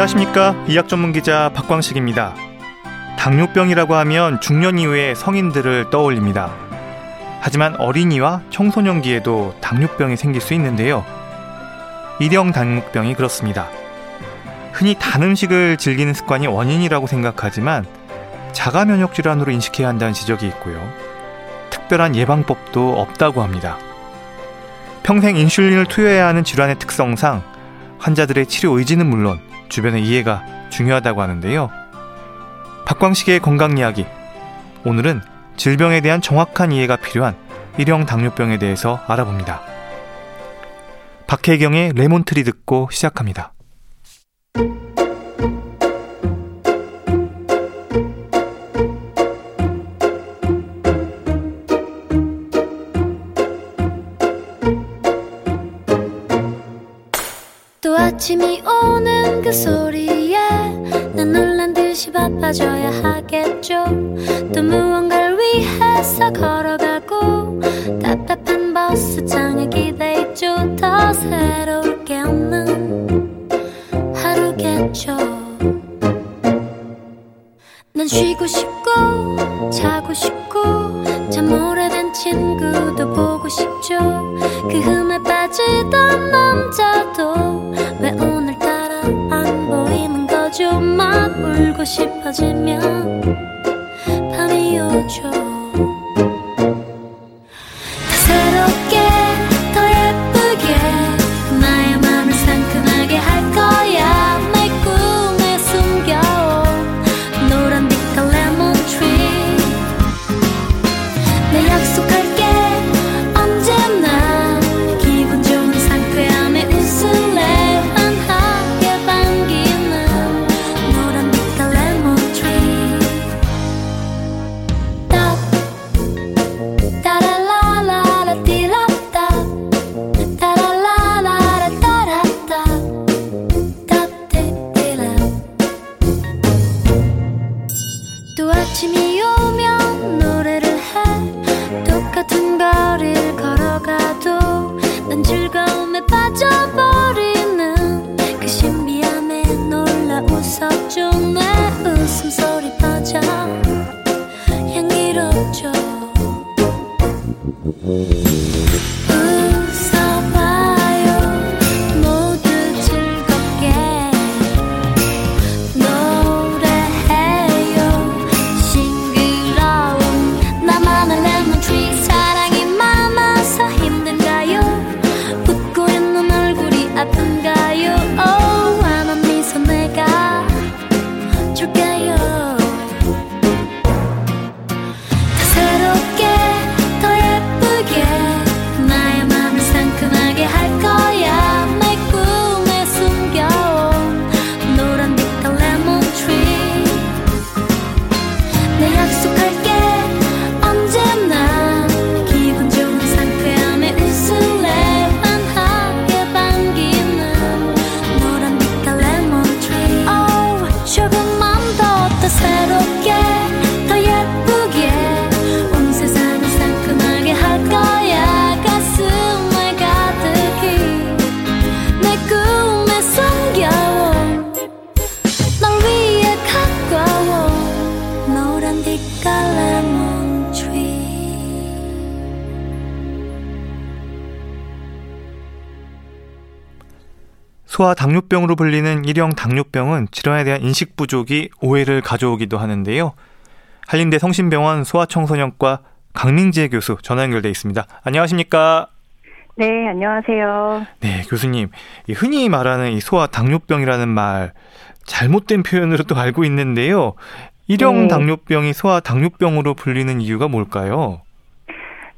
안녕하십니까. 이약 전문 기자 박광식입니다. 당뇨병이라고 하면 중년 이후에 성인들을 떠올립니다. 하지만 어린이와 청소년기에도 당뇨병이 생길 수 있는데요. 일형 당뇨병이 그렇습니다. 흔히 단 음식을 즐기는 습관이 원인이라고 생각하지만 자가 면역 질환으로 인식해야 한다는 지적이 있고요. 특별한 예방법도 없다고 합니다. 평생 인슐린을 투여해야 하는 질환의 특성상 환자들의 치료 의지는 물론 주변의 이해가 중요하다고 하는데요. 박광식의 건강 이야기. 오늘은 질병에 대한 정확한 이해가 필요한 일형 당뇨병에 대해서 알아봅니다. 박혜경의 레몬트리 듣고 시작합니다. 아침이 오는 그 소리에 난 놀란 듯이 바빠져야 하겠죠. 또 무언가를 위해서 걸어가고 답답한 버스장에 기대있죠. 더 새로울 게 없는 하루겠죠. 난 쉬고 싶고 자고 싶고 참 오래된 친구도 보고 싶죠. 그 흠 울고 소아 당뇨병으로 불리는 일형 당뇨병은 질환에 대한 인식 부족이 오해를 가져오기도 하는데요. 한림대 성심병원 소아청소년과 강민재 교수 전화 연결돼 있습니다. 안녕하십니까? 네, 안녕하세요. 네, 교수님. 이 흔히 말하는 이 소아 당뇨병이라는 말 잘못된 표현으로 또 알고 있는데요. 일형 네. 당뇨병이 소아 당뇨병으로 불리는 이유가 뭘까요?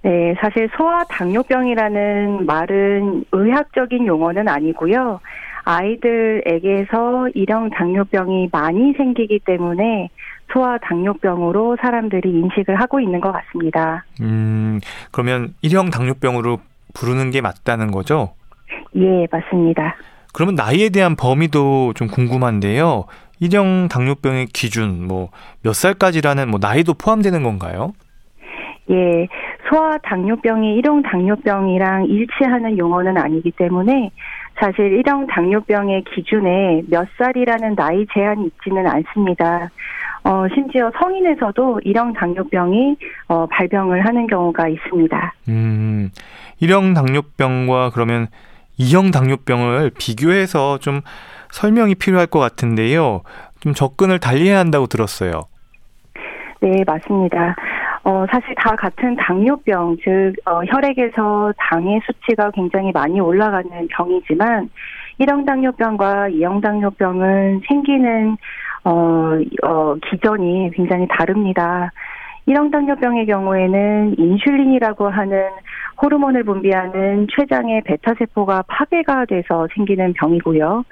네, 사실 소아 당뇨병이라는 말은 의학적인 용어는 아니고요. 아이들에게서 일형 당뇨병이 많이 생기기 때문에 소아 당뇨병으로 사람들이 인식을 하고 있는 것 같습니다. 음, 그러면 일형 당뇨병으로 부르는 게 맞다는 거죠? 예, 맞습니다. 그러면 나이에 대한 범위도 좀 궁금한데요. 일형 당뇨병의 기준, 뭐, 몇 살까지라는 뭐, 나이도 포함되는 건가요? 예, 소아 당뇨병이 일용 당뇨병이랑 일치하는 용어는 아니기 때문에 사실 1형 당뇨병의 기준에 몇 살이라는 나이 제한이 있지는 않습니다. 어, 심지어 성인에서도 1형 당뇨병이 어, 발병을 하는 경우가 있습니다. 음, 1형 당뇨병과 그러면 2형 당뇨병을 비교해서 좀 설명이 필요할 것 같은데요. 좀 접근을 달리해야 한다고 들었어요. 네, 맞습니다. 어, 사실 다 같은 당뇨병, 즉, 어, 혈액에서 당의 수치가 굉장히 많이 올라가는 병이지만, 1형 당뇨병과 2형 당뇨병은 생기는, 어, 어, 기전이 굉장히 다릅니다. 1형 당뇨병의 경우에는 인슐린이라고 하는 호르몬을 분비하는 췌장의 베타세포가 파괴가 돼서 생기는 병이고요.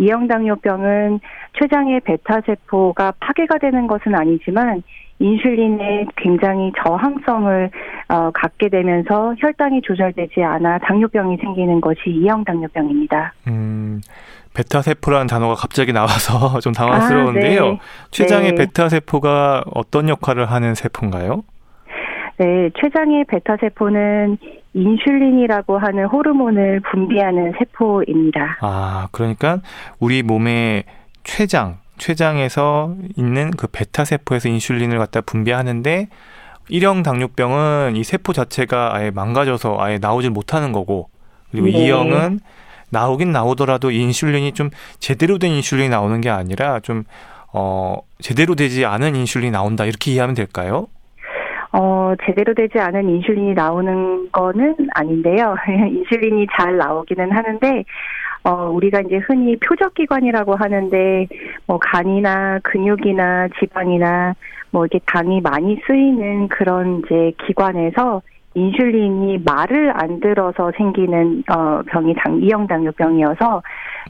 2형 당뇨병은 췌장의 베타세포가 파괴가 되는 것은 아니지만 인슐린에 굉장히 저항성을 어, 갖게 되면서 혈당이 조절되지 않아 당뇨병이 생기는 것이 2형 당뇨병입니다. 음, 베타세포라는 단어가 갑자기 나와서 좀 당황스러운데요. 아, 네. 췌장의 네. 베타세포가 어떤 역할을 하는 세포인가요? 네, 췌장의 베타세포는 인슐린이라고 하는 호르몬을 분비하는 세포입니다. 아, 그러니까 우리 몸의 췌장, 췌장에서 있는 그 베타 세포에서 인슐린을 갖다 분비하는데 1형 당뇨병은 이 세포 자체가 아예 망가져서 아예 나오질 못하는 거고 그리고 네. 2형은 나오긴 나오더라도 인슐린이 좀 제대로 된 인슐린이 나오는 게 아니라 좀 어, 제대로 되지 않은 인슐린이 나온다 이렇게 이해하면 될까요? 어, 제대로 되지 않은 인슐린이 나오는 거는 아닌데요. 인슐린이 잘 나오기는 하는데, 어, 우리가 이제 흔히 표적기관이라고 하는데, 뭐, 간이나 근육이나 지방이나, 뭐, 이렇게 당이 많이 쓰이는 그런 이제 기관에서 인슐린이 말을 안 들어서 생기는, 어, 병이 당, 2형 당뇨병이어서,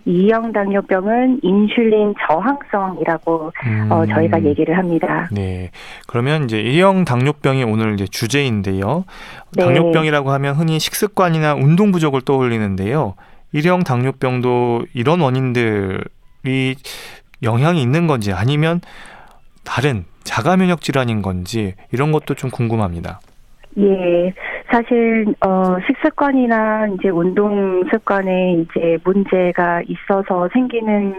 2형 당뇨병은 인슐린 저항성이라고, 어, 음. 저희가 얘기를 합니다. 네. 그러면 이제 1형 당뇨병이 오늘 이제 주제인데요. 네. 당뇨병이라고 하면 흔히 식습관이나 운동 부족을 떠올리는데요. 1형 당뇨병도 이런 원인들이 영향이 있는 건지 아니면 다른 자가 면역 질환인 건지 이런 것도 좀 궁금합니다. 예, 사실 어 식습관이나 이제 운동 습관에 이제 문제가 있어서 생기는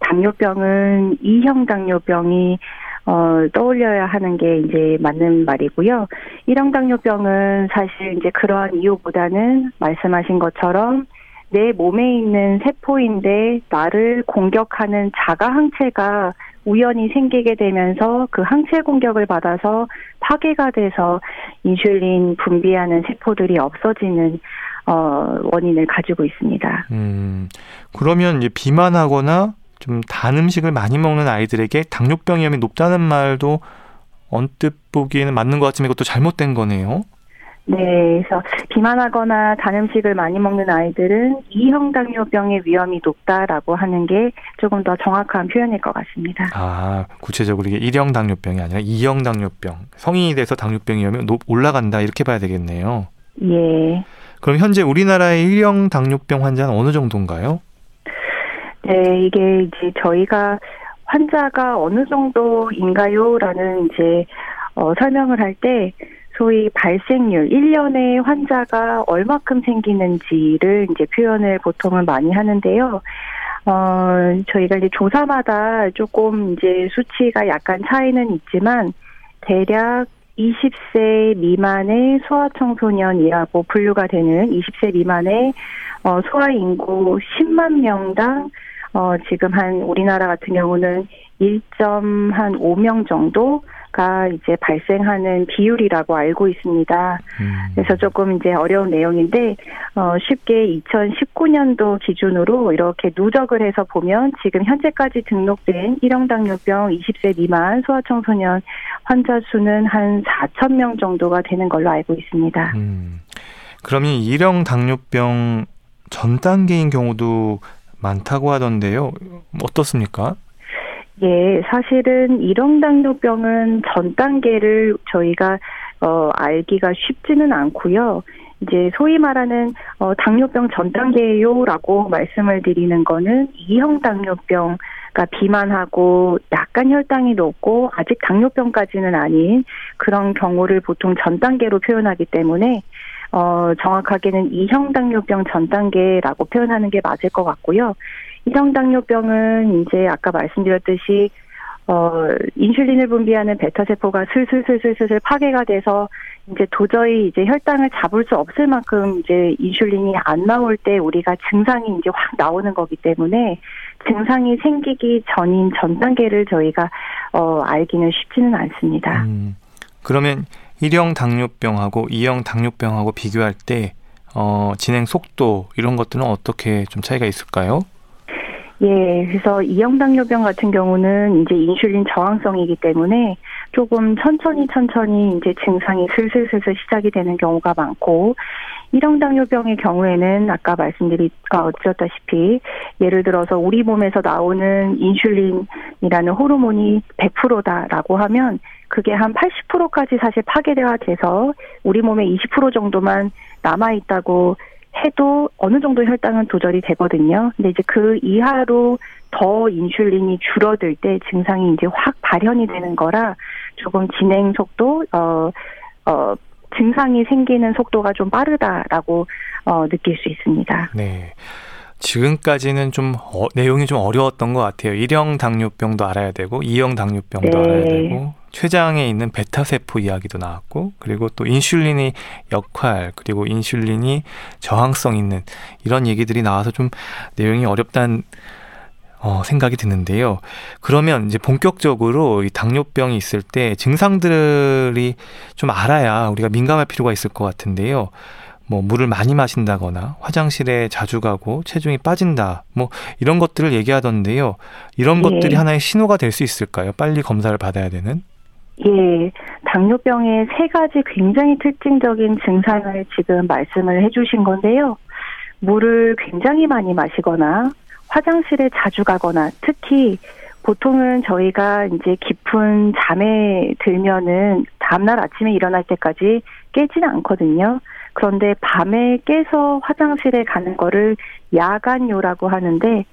당뇨병은 2형 당뇨병이 어 떠올려야 하는 게 이제 맞는 말이고요. 1형 당뇨병은 사실 이제 그러한 이유보다는 말씀하신 것처럼 내 몸에 있는 세포인데 나를 공격하는 자가 항체가 우연히 생기게 되면서 그 항체 공격을 받아서 파괴가 돼서 인슐린 분비하는 세포들이 없어지는 어, 원인을 가지고 있습니다. 음, 그러면 이제 비만하거나 좀 단 음식을 많이 먹는 아이들에게 당뇨병 위험이 높다는 말도 언뜻 보기에는 맞는 것 같지만 이것도 잘못된 거네요. 네, 그래서 비만하거나 단 음식을 많이 먹는 아이들은 2형 당뇨병의 위험이 높다라고 하는 게 조금 더 정확한 표현일 것 같습니다. 아, 구체적으로 이게 1형 당뇨병이 아니라 2형 당뇨병. 성인이 돼서 당뇨병 위험이 높, 올라간다 이렇게 봐야 되겠네요. 예. 그럼 현재 우리나라의 1형 당뇨병 환자는 어느 정도인가요? 네, 이게 이제 저희가 환자가 어느 정도인가요라는 이제 어, 설명을 할때 소위 발생률, 1년에 환자가 얼마큼 생기는지를 이제 표현을 보통은 많이 하는데요. 어, 저희가 이제 조사마다 조금 이제 수치가 약간 차이는 있지만 대략 20세 미만의 소아청소년이라고 분류가 되는 20세 미만의 어, 소아 인구 10만 명당 어, 지금 한 우리나라 같은 경우는 1.5명 정도 가 이제 발생하는 비율이라고 알고 있습니다. 음, 그래서 조금 이제 어려운 내용인데 어 쉽게 2019년도 기준으로 이렇게 누적을 해서 보면 지금 현재까지 등록된 1형 당뇨병 20세 미만 소아청소년 환자 수는 한 4천 명 정도가 되는 걸로 알고 있습니다. 음. 그러면 1형 당뇨병 전 단계인 경우도 많다고 하던데요. 어떻습니까? 예, 사실은 1형 당뇨병은 전 단계를 저희가 어 알기가 쉽지는 않고요. 이제 소위 말하는 어 당뇨병 전 단계요라고 말씀을 드리는 거는 2형 당뇨병 비만하고 약간 혈당이 높고 아직 당뇨병까지는 아닌 그런 경우를 보통 전 단계로 표현하기 때문에 어, 정확하게는 2형 당뇨병 전 단계라고 표현하는 게 맞을 것 같고요. 1형 당뇨병은 이제 아까 말씀드렸듯이 어, 인슐린을 분비하는 베타 세포가 슬슬슬슬슬 파괴가 돼서 이제 도저히 이제 혈당을 잡을 수 없을 만큼 이제 인슐린이 안 나올 때 우리가 증상이 이제 확 나오는 거기 때문에 증상이 생기기 전인 전 단계를 저희가 어, 알기는 쉽지는 않습니다. 음, 그러면 1형 당뇨병하고 2형 당뇨병하고 비교할 때 어, 진행 속도 이런 것들은 어떻게 좀 차이가 있을까요? 예, 그래서 이형 당뇨병 같은 경우는 이제 인슐린 저항성이기 때문에 조금 천천히 천천히 이제 증상이 슬슬슬슬 시작이 되는 경우가 많고 1형 당뇨병의 경우에는 아까 말씀드렸다시피 예를 들어서 우리 몸에서 나오는 인슐린이라는 호르몬이 100%다라고 하면 그게 한 80%까지 사실 파괴가 돼서 우리 몸에 20% 정도만 남아 있다고 해도 어느 정도 혈당은 조절이 되거든요. 근데 이제 그 이하로 더 인슐린이 줄어들 때 증상이 이제 확 발현이 되는 거라 조금 진행 속도, 어, 어, 증상이 생기는 속도가 좀 빠르다라고 어, 느낄 수 있습니다. 네. 지금까지는 좀 어, 내용이 좀 어려웠던 것 같아요. 1형 당뇨병도 알아야 되고 2형 당뇨병도 네. 알아야 되고 췌장에 있는 베타 세포 이야기도 나왔고 그리고 또 인슐린의 역할 그리고 인슐린이 저항성 있는 이런 얘기들이 나와서 좀 내용이 어렵다는 어, 생각이 드는데요. 그러면 이제 본격적으로 이 당뇨병이 있을 때 증상들이 좀 알아야 우리가 민감할 필요가 있을 것 같은데요. 뭐 물을 많이 마신다거나 화장실에 자주 가고 체중이 빠진다 뭐 이런 것들을 얘기하던데요. 이런 예. 것들이 하나의 신호가 될 수 있을까요? 빨리 검사를 받아야 되는? 예, 당뇨병의 세 가지 굉장히 특징적인 증상을 지금 말씀을 해주신 건데요. 물을 굉장히 많이 마시거나 화장실에 자주 가거나 특히 보통은 저희가 이제 깊은 잠에 들면은 다음날 아침에 일어날 때까지 깨지는 않거든요. 그런데 밤에 깨서 화장실에 가는 거를 야간요라고 하는데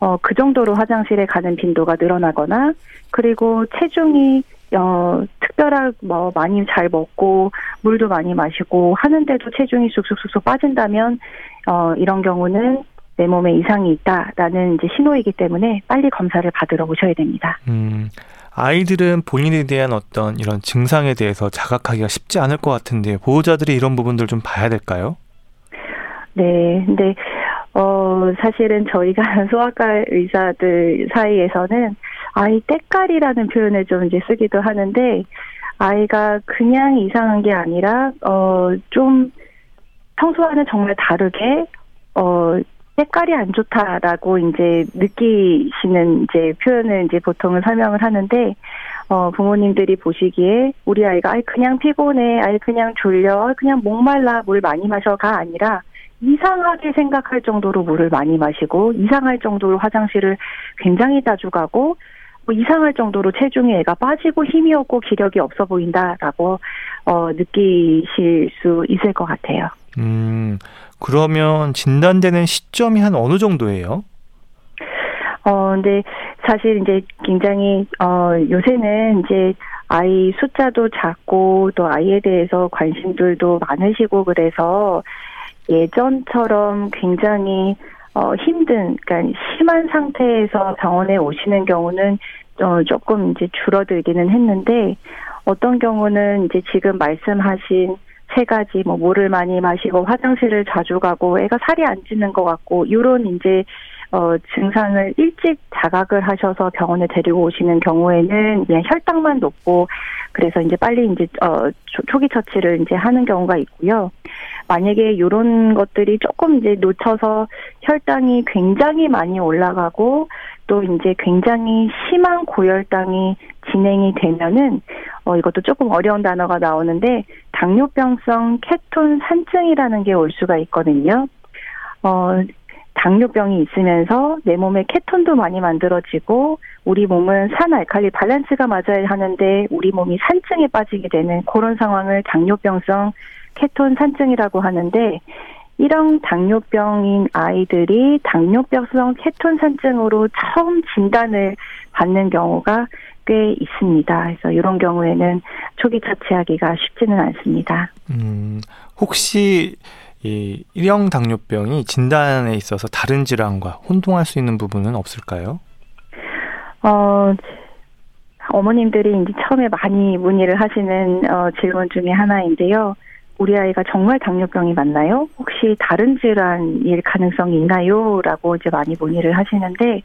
어 그 정도로 화장실에 가는 빈도가 늘어나거나 그리고 체중이 어 특별한 뭐 많이 잘 먹고 물도 많이 마시고 하는데도 체중이 쑥쑥쑥쑥 빠진다면 어 이런 경우는 내 몸에 이상이 있다라는 이제 신호이기 때문에 빨리 검사를 받으러 오셔야 됩니다. 음, 아이들은 본인에 대한 어떤 이런 증상에 대해서 자각하기가 쉽지 않을 것 같은데 보호자들이 이런 부분들 좀 봐야 될까요? 네, 근데 어 사실은 저희가 소아과 의사들 사이에서는 아이 때깔이라는 표현을 좀 이제 쓰기도 하는데 아이가 그냥 이상한 게 아니라 어좀 평소와는 정말 다르게 어 색깔이 안 좋다라고 이제 느끼시는 이제 표현을 이제 보통은 설명을 하는데 어 부모님들이 보시기에 우리 아이가 아이 그냥 피곤해, 아이 그냥 졸려, 그냥 목말라 물 많이 마셔가 아니라 이상하게 생각할 정도로 물을 많이 마시고 이상할 정도로 화장실을 굉장히 자주 가고 뭐 이상할 정도로 체중이 애가 빠지고 힘이 없고 기력이 없어 보인다라고 어 느끼실 수 있을 것 같아요. 음, 그러면 진단되는 시점이 한 어느 정도예요? 어, 근데 사실 이제 굉장히, 어, 요새는 이제 아이 숫자도 작고 또 아이에 대해서 관심들도 많으시고 그래서 예전처럼 굉장히 어, 힘든, 그러니까 심한 상태에서 병원에 오시는 경우는 어, 조금 이제 줄어들기는 했는데 어떤 경우는 이제 지금 말씀하신 세 가지 뭐 물을 많이 마시고 화장실을 자주 가고 애가 살이 안 찌는 것 같고 이런 이제 어 증상을 일찍 자각을 하셔서 병원에 데리고 오시는 경우에는 그냥 혈당만 높고 그래서 이제 빨리 이제 어 초- 초기 처치를 이제 하는 경우가 있고요. 만약에 이런 것들이 조금 이제 놓쳐서 혈당이 굉장히 많이 올라가고 또 이제 굉장히 심한 고혈당이 진행이 되면은 어 이것도 조금 어려운 단어가 나오는데 당뇨병성 케톤 산증이라는 게 올 수가 있거든요. 어 당뇨병이 있으면서 내 몸에 케톤도 많이 만들어지고 우리 몸은 산 알칼리 밸런스가 맞아야 하는데 우리 몸이 산증에 빠지게 되는 그런 상황을 당뇨병성 케톤 산증이라고 하는데 이런 당뇨병인 아이들이 당뇨병성 케톤 산증으로 처음 진단을 받는 경우가 꽤 있습니다. 그래서 이런 경우에는 초기 차치하기가 쉽지는 않습니다. 음, 혹시 이 일형 당뇨병이 진단에 있어서 다른 질환과 혼동할 수 있는 부분은 없을까요? 어, 어머님들이 이제 처음에 많이 문의를 하시는 어, 질문 중에 하나인데요. 우리 아이가 정말 당뇨병이 맞나요? 혹시 다른 질환일 가능성이 있나요? 라고 이제 많이 문의를 하시는데,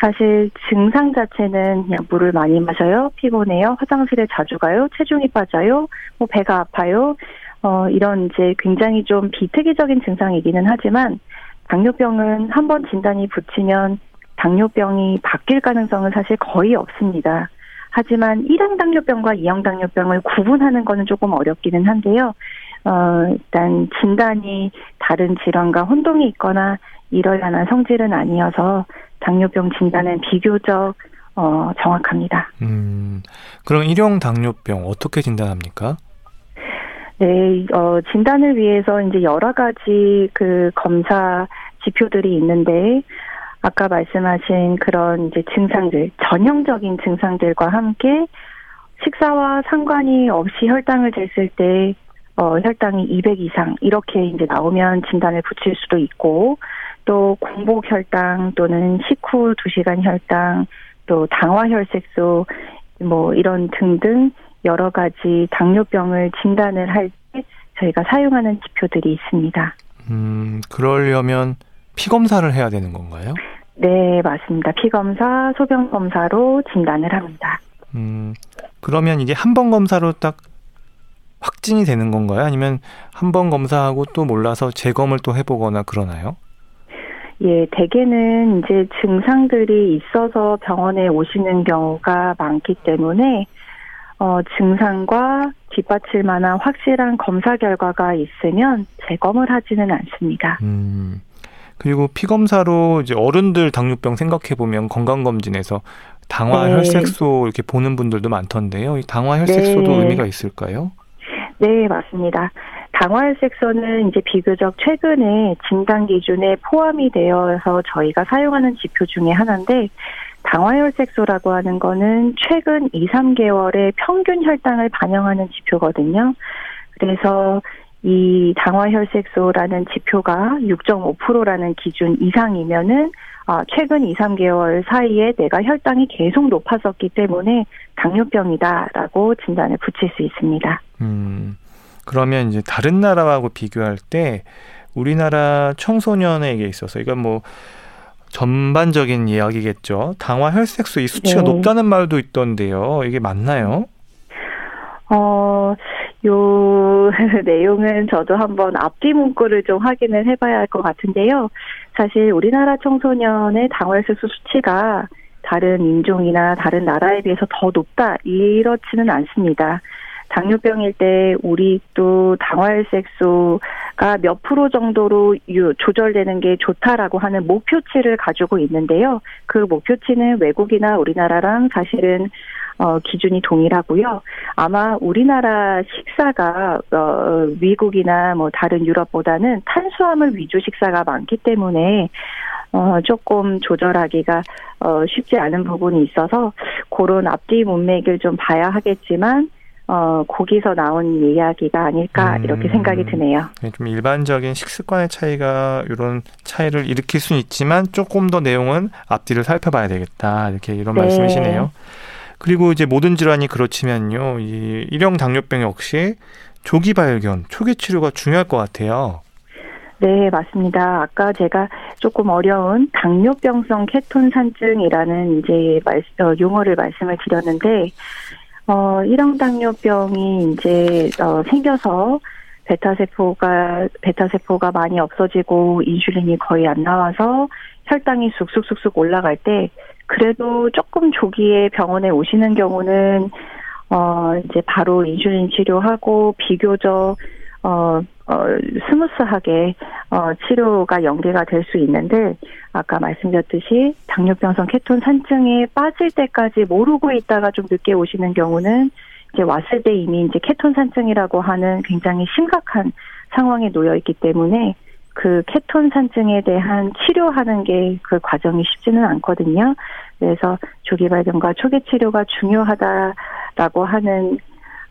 사실 증상 자체는 그냥 물을 많이 마셔요, 피곤해요, 화장실에 자주 가요, 체중이 빠져요, 뭐 배가 아파요, 어, 이런 이제 굉장히 좀 비특이적인 증상이기는 하지만, 당뇨병은 한 번 진단이 붙이면 당뇨병이 바뀔 가능성은 사실 거의 없습니다. 하지만 1형 당뇨병과 2형 당뇨병을 구분하는 거는 조금 어렵기는 한데요. 어, 일단 진단이 다른 질환과 혼동이 있거나 이럴 만한 성질은 아니어서 당뇨병 진단은 비교적 어, 정확합니다. 음, 그럼 1형 당뇨병 어떻게 진단합니까? 네, 어, 진단을 위해서 이제 여러 가지 그 검사 지표들이 있는데, 아까 말씀하신 그런 이제 증상들, 전형적인 증상들과 함께 식사와 상관이 없이 혈당을 쟀을 때, 어, 혈당이 200 이상, 이렇게 이제 나오면 진단을 붙일 수도 있고, 또 공복 혈당 또는 식후 2시간 혈당, 또 당화 혈색소, 뭐 이런 등등 여러 가지 당뇨병을 진단을 할 때 저희가 사용하는 지표들이 있습니다. 음, 그러려면 피 검사를 해야 되는 건가요? 네, 맞습니다. 피 검사, 소변 검사로 진단을 합니다. 음, 그러면 이게 한 번 검사로 딱 확진이 되는 건가요? 아니면 한 번 검사하고 또 몰라서 재검을 또 해보거나 그러나요? 예, 대개는 이제 증상들이 있어서 병원에 오시는 경우가 많기 때문에 어, 증상과 뒷받칠 만한 확실한 검사 결과가 있으면 재검을 하지는 않습니다. 음, 그리고 피 검사로 이제 어른들 당뇨병 생각해 보면 건강 검진에서 당화 네. 혈색소 이렇게 보는 분들도 많던데요. 이 당화 혈색소도 네. 의미가 있을까요? 네, 맞습니다. 당화혈색소는 이제 비교적 최근에 진단 기준에 포함이 되어서 저희가 사용하는 지표 중에 하나인데 당화혈색소라고 하는 거는 최근 2, 3개월의 평균 혈당을 반영하는 지표거든요. 그래서 이 당화혈색소라는 지표가 6.5%라는 기준 이상이면은 아, 최근 2, 3개월 사이에 내가 혈당이 계속 높아졌기 때문에 당뇨병이다라고 진단을 붙일 수 있습니다. 음, 그러면 이제 다른 나라하고 비교할 때 우리나라 청소년에게 있어서 이건 뭐 전반적인 이야기겠죠. 당화 혈색소 이 수치가 네. 높다는 말도 있던데요. 이게 맞나요? 어, 요 내용은 저도 한번 앞뒤 문구를 좀 확인을 해봐야 할 것 같은데요. 사실 우리나라 청소년의 당화혈색소 수치가 다른 인종이나 다른 나라에 비해서 더 높다 이렇지는 않습니다. 당뇨병일 때 우리 또 당화혈색소가 몇 프로 정도로 유- 조절되는 게 좋다라고 하는 목표치를 가지고 있는데요. 그 목표치는 외국이나 우리나라랑 사실은 어, 기준이 동일하고요. 아마 우리나라 식사가 어, 미국이나 뭐 다른 유럽보다는 탄수화물 위주 식사가 많기 때문에 어, 조금 조절하기가 어, 쉽지 않은 부분이 있어서 그런 앞뒤 문맥을 좀 봐야 하겠지만 어, 거기서 나온 이야기가 아닐까 음. 이렇게 생각이 드네요. 네, 좀 일반적인 식습관의 차이가 이런 차이를 일으킬 수는 있지만 조금 더 내용은 앞뒤를 살펴봐야 되겠다. 이렇게 이런 네. 말씀이시네요. 그리고 이제 모든 질환이 그렇지만요. 이 일형 당뇨병 역시 조기 발견, 초기 치료가 중요할 것 같아요. 네, 맞습니다. 아까 제가 조금 어려운 당뇨병성 케톤 산증이라는 이제 말, 어, 용어를 말씀을 드렸는데, 어, 일형 당뇨병이 이제, 어, 생겨서 베타세포가, 베타세포가 많이 없어지고 인슐린이 거의 안 나와서 혈당이 쑥쑥쑥쑥 올라갈 때, 그래도 조금 조기에 병원에 오시는 경우는, 어, 이제 바로 인슐린 치료하고 비교적, 어, 어, smooth하게, 어, 치료가 연계가 될 수 있는데, 아까 말씀드렸듯이 당뇨병성 케톤 산증에 빠질 때까지 모르고 있다가 좀 늦게 오시는 경우는 이제 왔을 때 이미 이제 케톤 산증이라고 하는 굉장히 심각한 상황에 놓여 있기 때문에 그 케톤산증에 대한 치료하는 게 그 과정이 쉽지는 않거든요. 그래서 조기 발견과 초기 치료가 중요하다라고 하는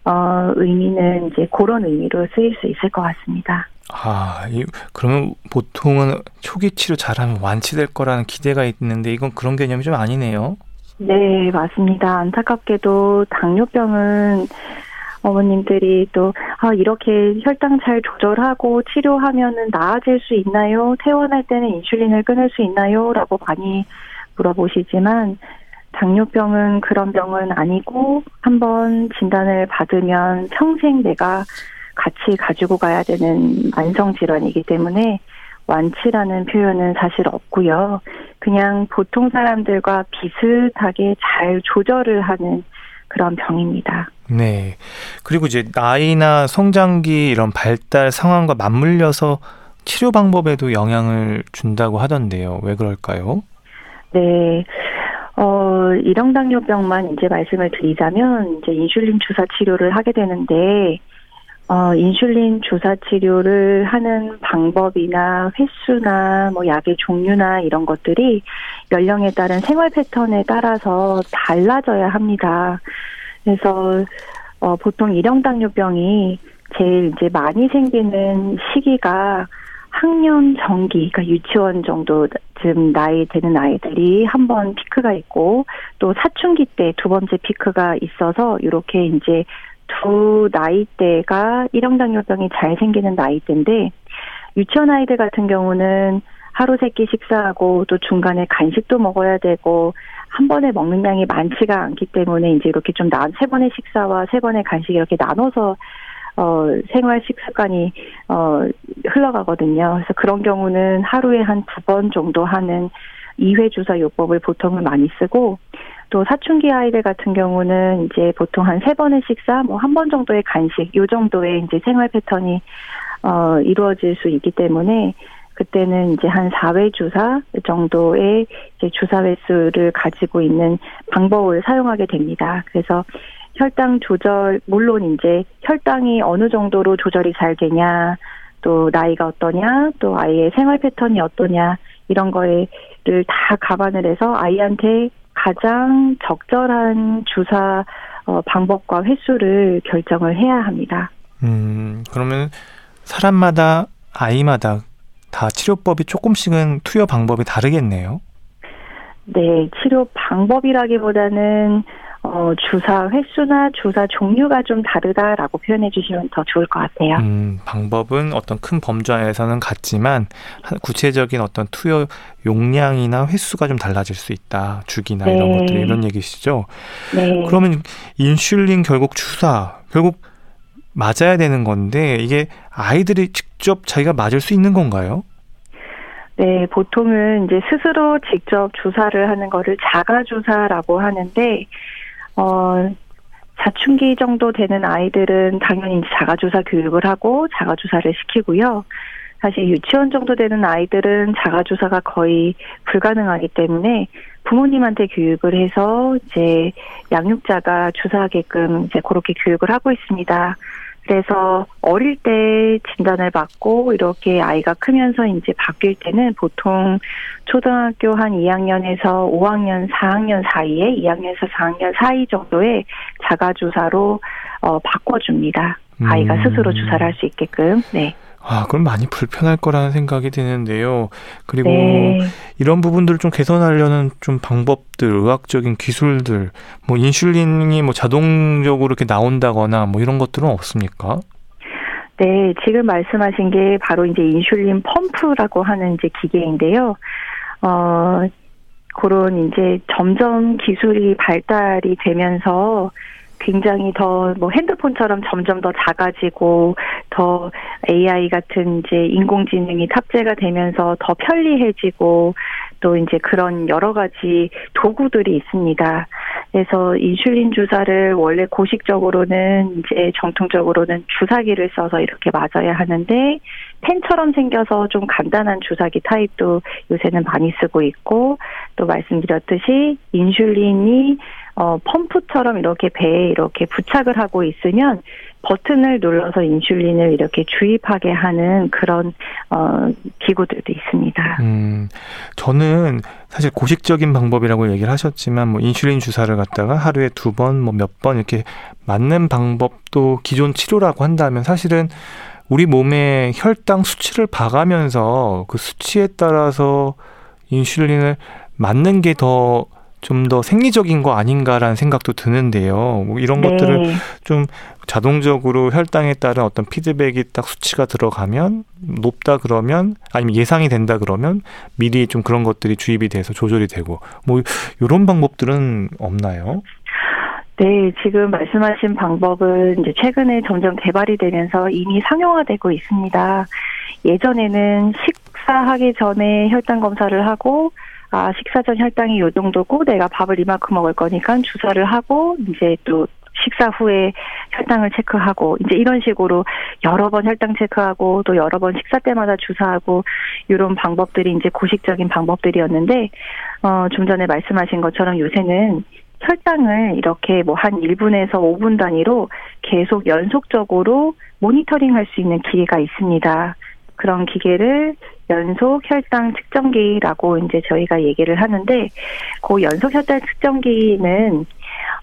어 의미는 이제 그런 의미로 쓰일 수 있을 것 같습니다. 아, 이, 그러면 보통은 초기 치료 잘하면 완치될 거라는 기대가 있는데 이건 그런 개념이 좀 아니네요. 네, 맞습니다. 안타깝게도 당뇨병은 어머님들이 또, 아, 이렇게 혈당 잘 조절하고 치료하면은 나아질 수 있나요? 퇴원할 때는 인슐린을 끊을 수 있나요? 라고 많이 물어보시지만, 당뇨병은 그런 병은 아니고, 한번 진단을 받으면 평생 내가 같이 가지고 가야 되는 만성 질환이기 때문에, 완치라는 표현은 사실 없고요. 그냥 보통 사람들과 비슷하게 잘 조절을 하는 그런 병입니다. 네. 그리고 이제 나이나 성장기 이런 발달 상황과 맞물려서 치료 방법에도 영향을 준다고 하던데요. 왜 그럴까요? 네. 어, 일형당뇨병만 이제 말씀을 드리자면, 이제 인슐린 주사 치료를 하게 되는데, 어, 인슐린 주사 치료를 하는 방법이나 횟수나 뭐 약의 종류나 이런 것들이 연령에 따른 생활 패턴에 따라서 달라져야 합니다. 그래서 어, 보통 일형 당뇨병이 제일 이제 많이 생기는 시기가 학년 정기, 그러니까 유치원 정도 쯤 나이 되는 아이들이 한 번 피크가 있고 또 사춘기 때 두 번째 피크가 있어서 이렇게 이제 두 나이대가 일형 당뇨병이 잘 생기는 나이대인데 유치원 아이들 같은 경우는 하루 세 끼 식사하고 또 중간에 간식도 먹어야 되고 한 번에 먹는 양이 많지가 않기 때문에 이제 이렇게 좀 나, 세 번의 식사와 세 번의 간식 이렇게 나눠서 어, 생활 식습관이, 어, 흘러가거든요. 그래서 그런 경우는 하루에 한 두 번 정도 하는 2회 주사 요법을 보통은 많이 쓰고, 또 사춘기 아이들 같은 경우는 이제 보통 한 세 번의 식사, 뭐 한 번 정도의 간식, 요 정도의 이제 생활 패턴이, 어, 이루어질 수 있기 때문에, 그때는 이제 한 4회 주사 정도의 이제 주사 횟수를 가지고 있는 방법을 사용하게 됩니다. 그래서 혈당 조절, 물론 이제 혈당이 어느 정도로 조절이 잘 되냐, 또 나이가 어떠냐, 또 아이의 생활 패턴이 어떠냐, 이런 거를 다 감안을 해서 아이한테 가장 적절한 주사 어, 방법과 횟수를 결정을 해야 합니다. 음, 그러면 사람마다 아이마다 다 치료법이 조금씩은 투여 방법이 다르겠네요. 네, 치료 방법이라기보다는 어, 주사 횟수나 주사 종류가 좀 다르다라고 표현해 주시면 더 좋을 것 같아요. 음, 방법은 어떤 큰 범주 안에서는 같지만 구체적인 어떤 투여 용량이나 횟수가 좀 달라질 수 있다. 주기나 네. 이런 것들 이런 얘기시죠? 네. 그러면 인슐린 결국 주사 결국 맞아야 되는 건데 이게 아이들이 직접 자기가 맞을 수 있는 건가요? 네, 보통은 이제 스스로 직접 주사를 하는 거를 자가 주사라고 하는데 어, 사춘기 정도 되는 아이들은 당연히 자가 주사 교육을 하고 자가 주사를 시키고요. 사실 유치원 정도 되는 아이들은 자가주사가 거의 불가능하기 때문에 부모님한테 교육을 해서 이제 양육자가 주사하게끔 이제 그렇게 교육을 하고 있습니다. 그래서 어릴 때 진단을 받고 이렇게 아이가 크면서 이제 바뀔 때는 보통 초등학교 한 2학년에서 5학년, 4학년 사이에 2학년에서 4학년 사이 정도의 자가 주사로 어, 바꿔 줍니다. 아이가 음. 스스로 주사를 할 수 있게끔. 네. 아, 그럼 많이 불편할 거라는 생각이 드는데요. 그리고 네. 이런 부분들을 좀 개선하려는 좀 방법들, 의학적인 기술들, 뭐 인슐린이 뭐 자동적으로 이렇게 나온다거나 뭐 이런 것들은 없습니까? 네, 지금 말씀하신 게 바로 이제 인슐린 펌프라고 하는 이제 기계인데요. 어, 그런 이제 점점 기술이 발달이 되면서 굉장히 더 뭐 핸드폰처럼 점점 더 작아지고 더 AI 같은 이제 인공지능이 탑재가 되면서 더 편리해지고 또 이제 그런 여러 가지 도구들이 있습니다. 그래서 인슐린 주사를 원래 고식적으로는 이제 정통적으로는 주사기를 써서 이렇게 맞아야 하는데 펜처럼 생겨서 좀 간단한 주사기 타입도 요새는 많이 쓰고 있고 또 말씀드렸듯이 인슐린이 어, 펌프처럼 이렇게 배에 이렇게 부착을 하고 있으면 버튼을 눌러서 인슐린을 이렇게 주입하게 하는 그런 어, 기구들도 있습니다. 음, 저는 사실 고식적인 방법이라고 얘기를 하셨지만 뭐 인슐린 주사를 갖다가 하루에 두 번, 뭐 몇 번 이렇게 맞는 방법도 기존 치료라고 한다면 사실은 우리 몸의 혈당 수치를 봐가면서 그 수치에 따라서 인슐린을 맞는 게더 좀 더 생리적인 거 아닌가라는 생각도 드는데요. 뭐 이런 네. 것들을 좀 자동적으로 혈당에 따른 어떤 피드백이 딱 수치가 들어가면 높다 그러면 아니면 예상이 된다 그러면 미리 좀 그런 것들이 주입이 돼서 조절이 되고 뭐 이런 방법들은 없나요? 네, 지금 말씀하신 방법은 이제 최근에 점점 개발이 되면서 이미 상용화되고 있습니다. 예전에는 식사하기 전에 혈당 검사를 하고 아, 식사 전 혈당이 요 정도고 내가 밥을 이만큼 먹을 거니까 주사를 하고 이제 또 식사 후에 혈당을 체크하고 이제 이런 식으로 여러 번 혈당 체크하고 또 여러 번 식사 때마다 주사하고 이런 방법들이 이제 고식적인 방법들이었는데 어좀 전에 말씀하신 것처럼 요새는 혈당을 이렇게 뭐 한 1분에서 5분 단위로 계속 연속적으로 모니터링 할 수 있는 기계가 있습니다. 그런 기계를 연속 혈당 측정기라고 이제 저희가 얘기를 하는데 그 연속 혈당 측정기는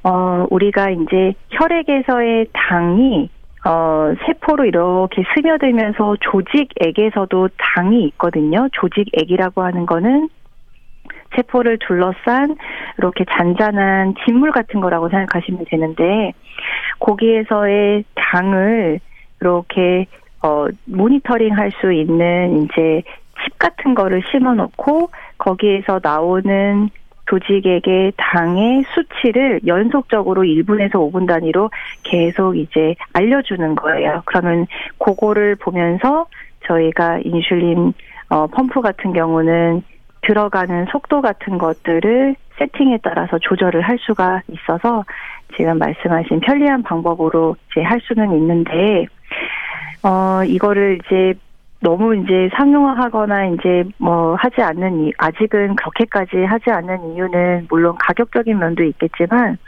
어 우리가 이제 혈액에서의 당이 어 세포로 이렇게 스며들면서 조직액에서도 당이 있거든요. 조직액이라고 하는 거는 세포를 둘러싼 이렇게 잔잔한 진물 같은 거라고 생각하시면 되는데 거기에서의 당을 이렇게 어, 모니터링 할 수 있는 이제 칩 같은 거를 심어 놓고 거기에서 나오는 조직에게 당의 수치를 연속적으로 1분에서 5분 단위로 계속 이제 알려주는 거예요. 그러면 그거를 보면서 저희가 인슐린 어, 펌프 같은 경우는 들어가는 속도 같은 것들을 세팅에 따라서 조절을 할 수가 있어서 지금 말씀하신 편리한 방법으로 이제 할 수는 있는데 어, 이거를 이제 너무 이제 상용화하거나 이제 뭐 하지 않는 이 아직은 그렇게까지 하지 않는 이유는 물론 가격적인 면도 있겠지만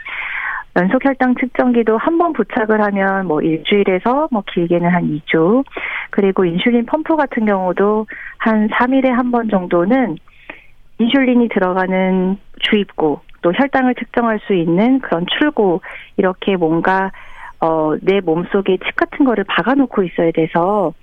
연속 혈당 측정기도 한 번 부착을 하면 뭐 일주일에서 뭐 길게는 한 2주. 그리고 인슐린 펌프 같은 경우도 한 3일에 한 번 정도는 인슐린이 들어가는 주입구 또 혈당을 측정할 수 있는 그런 출구 이렇게 뭔가 어, 내 몸속에 칩 같은 거를 박아놓고 있어야 돼서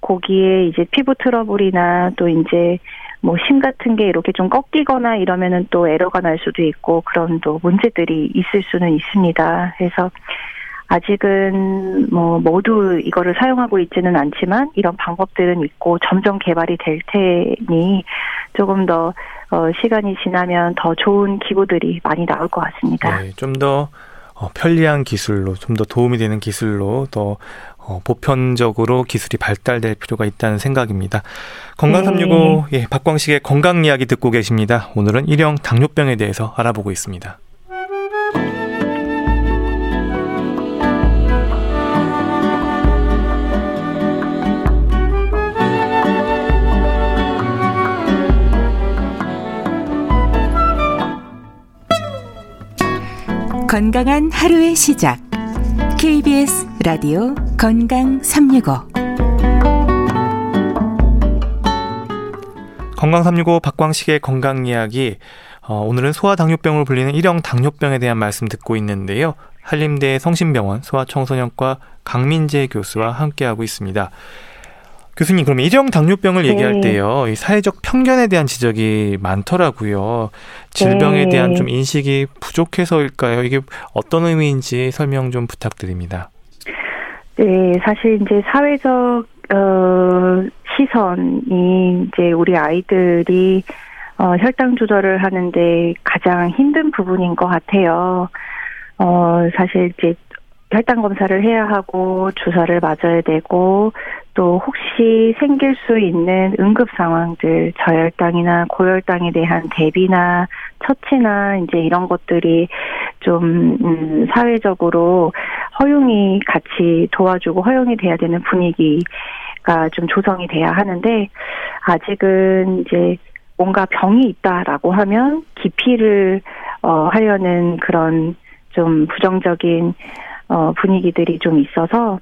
거기에 이제 피부 트러블이나 또 이제 뭐 심 같은 게 이렇게 좀 꺾이거나 이러면은 또 에러가 날 수도 있고 그런 또 문제들이 있을 수는 있습니다. 그래서 아직은 뭐 모두 이거를 사용하고 있지는 않지만 이런 방법들은 있고 점점 개발이 될 테니 조금 더 어, 시간이 지나면 더 좋은 기구들이 많이 나올 것 같습니다. 네, 좀더 어, 편리한 기술로 좀 더 도움이 되는 기술로 더 어, 보편적으로 기술이 발달될 필요가 있다는 생각입니다. 건강 365 예, 박광식의 건강 이야기 듣고 계십니다. 오늘은 일형 당뇨병에 대해서 알아보고 있습니다. 건강한 하루의 시작. KBS 라디오 건강 365. 건강 365 박광식의 건강 이야기. 어, 오늘은 소아당뇨병으로 불리는 일형 당뇨병에 대한 말씀 듣고 있는데요. 한림대 성심병원 소아청소년과 강민재 교수와 함께하고 있습니다. 교수님, 그럼 일형 당뇨병을 네. 얘기할 때요, 이 사회적 편견에 대한 지적이 많더라고요. 질병에 네. 대한 좀 인식이 부족해서일까요? 이게 어떤 의미인지 설명 좀 부탁드립니다. 네, 사실 이제 사회적 어, 시선이 이제 우리 아이들이 어, 혈당 조절을 하는데 가장 힘든 부분인 것 같아요. 어, 사실 이제 혈당 검사를 해야 하고 주사를 맞아야 되고 또 혹시 생길 수 있는 응급 상황들 저혈당이나 고혈당에 대한 대비나 처치나 이제 이런 것들이 좀 음, 사회적으로 허용이 같이 도와주고 허용이 돼야 되는 분위기가 좀 조성이 돼야 하는데 아직은 이제 뭔가 병이 있다라고 하면 기피를 어, 하려는 그런 좀 부정적인 어, 분위기들이 좀 있어서